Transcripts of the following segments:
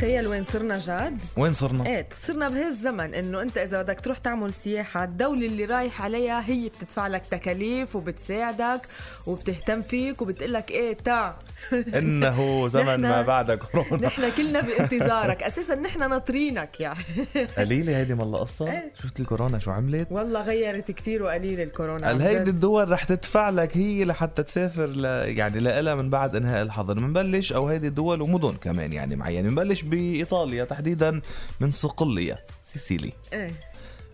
تخيل وين صرنا جاد؟ وين صرنا؟ إيه صرنا بهالزمن إنه أنت إذا بدك تروح تعمل سياحة الدولة اللي رايح عليها هي بتدفع لك تكاليف وبتساعدك وبتهتم فيك وبتقول لك إيه تاع إنه زمن ما بعد كورونا نحن كلنا بانتظارك أساسا نحن ناطرينك يعني قليلة هيدي مالله قصة إيه. شفت الكورونا شو عملت والله غيرت كتير وقليل الكورونا قال هيدي. الدول رح تدفع لك هي لحتى تسافر ل... يعني لها من بعد إنهاء الحظر بنبلش أو هيدي الدول ومدن كمان يعني معينة بنبلش بإيطاليا تحديدا من صقلية سيسيلي. إيه.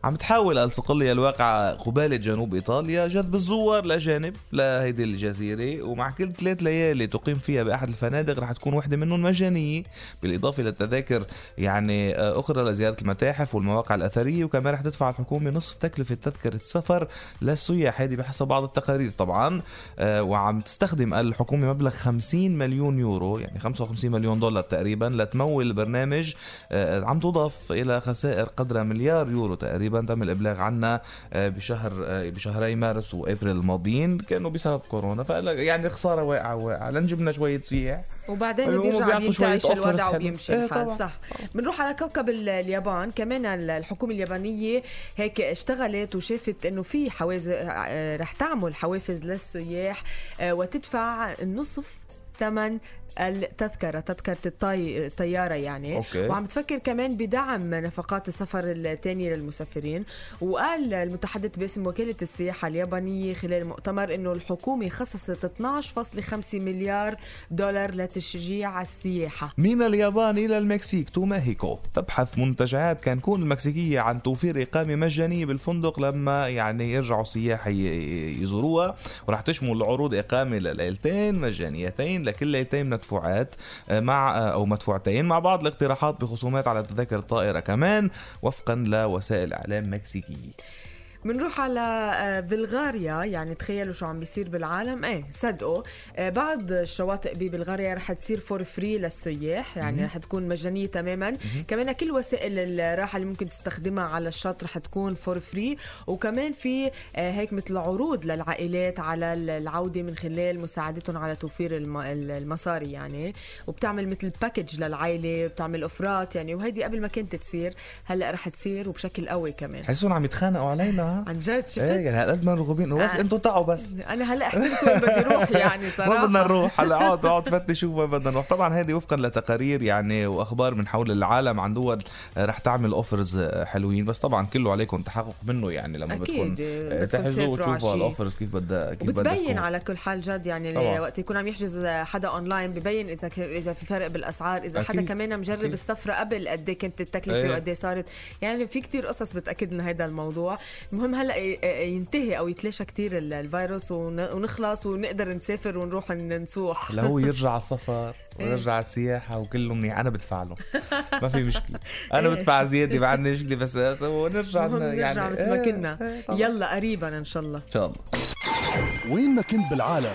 عم تحاول الصقلية الواقعة قبالة جنوب إيطاليا جذب الزوار الأجانب لهيدي الجزيرة ومع كل ثلاث ليالي تقيم فيها بأحد الفنادق رح تكون وحدة منهم مجانية بالإضافة للتذاكر يعني آه، أخرى لزيارة المتاحف والمواقع الأثرية وكمان رح تدفع الحكومة نصف تكلفة تذكرة السفر للسياح. هذه بحسب بعض التقارير طبعا آه، وعم تستخدم الحكومة مبلغ 50 مليون يورو يعني 55 مليون دولار تقريبا لتمول البرنامج آه، عم تضاف إلى خسائر قدر مليار يورو تقريبا. تم الإبلاغ عنها آه، بشهر آه، بشهري مارس وإبريل الماضيين كانوا بسبب كورونا. يعني خسارة واقعة واقعة. لنجبنا شوية سياح وبعدين بيرجع بينتعش الوضع. وبيمشي. إيه الحال طبعاً. صح. بنروح على كوكب ال- اليابان. كمان ال- الحكومة اليابانية هيك اشتغلت وشافت إنه في حوافز آه، رح تعمل حوافز للسياح وتدفع النصف ثمن التذكرة تذكرة الطي... الطيارة يعني. أوكي. وعم تفكر كمان بدعم نفقات السفر الثانية للمسافرين. وقال المتحدث باسم وكالة السياحة اليابانية خلال المؤتمر إنه الحكومة خصصت 12.5 مليار دولار لتشجيع السياحة. من اليابان إلى المكسيك تو ماهيكو تبحث منتجعات كانكون المكسيكية عن توفير إقامة مجانية بالفندق لما يعني يرجعوا سياح يزوروها. وراح تشمل عروض إقامة لليلتين مجانيتين لكل ليلتين مدفوعات آه، مع آه، أو مدفوعتين مع بعض الاقتراحات بخصومات على تذاكر الطائرة كمان وفقا لوسائل إعلام مكسيكية. بنروح على آه، بلغاريا. يعني تخيلوا شو عم بيصير بالعالم. إيه صدقوا. آه، بعض الشواطئ ببلغاريا رح تصير for free للسياح. يعني رح تكون مجانية تماما. كمان كل وسائل الراحة اللي ممكن تستخدمها على الشط رح تكون for free وكمان في آه، هيك مثل عروض للعائلات على العودة من خلال مساعدتهم على توفير الم- المصاري يعني. وبتعمل مثل package للعائلة بتعمل offer ات يعني. وهيدي قبل ما كانت تصير هلأ رح تصير وبشكل قوي كمان. حسون عم يتخانقوا علينا. عن جد شفت إيه يعني هالقد ما مرغوبين بس آه. أنتوا تعوا بس أنا هلا احترت وين بدي أروح يعني صراحة ما بدنا نروح هلا اقعد اقعد فتش شوف وين بدنا نروح طبعا هذه وفقا لتقارير يعني وأخبار من حول العالم عن دول آه، رح تعمل offers حلوين بس طبعا كله عليكم تحقق منه يعني لما أكيد، بدكم بدكم تحجزوا وتشوفوا. ال offers كيف بدها كيف بدها وبتبين تكون. على كل حال جد يعني طبعاً. وقت يكون عم يحجز حدا اونلاين ببين إذا ك- إذا في فرق بالأسعار إذا حدا أكيد، كمان مجرب أكيد. السفرة قبل قد إيه كانت التكلفة إيه. وقد إيه صارت يعني في كتير قصص بتأكد لنا هذا الموضوع المهم هلا ي- ينتهي أو يتلاشى كتير ال- الفيروس ون- ونخلص ونقدر نسافر ونروح نسوح. هو يرجع على السفر إيه. ويرجع على السياحه وكله منيح. أنا بدفع له. ما في مشكلة. أنا إيه. بدفع زياده ما عندي مشكله بس ونرجع المهم نرجع يعني مثل ما إيه، كنا. إيه،. يلا قريبا إن شاء الله. إن شاء الله. وين ما كنت بالعالم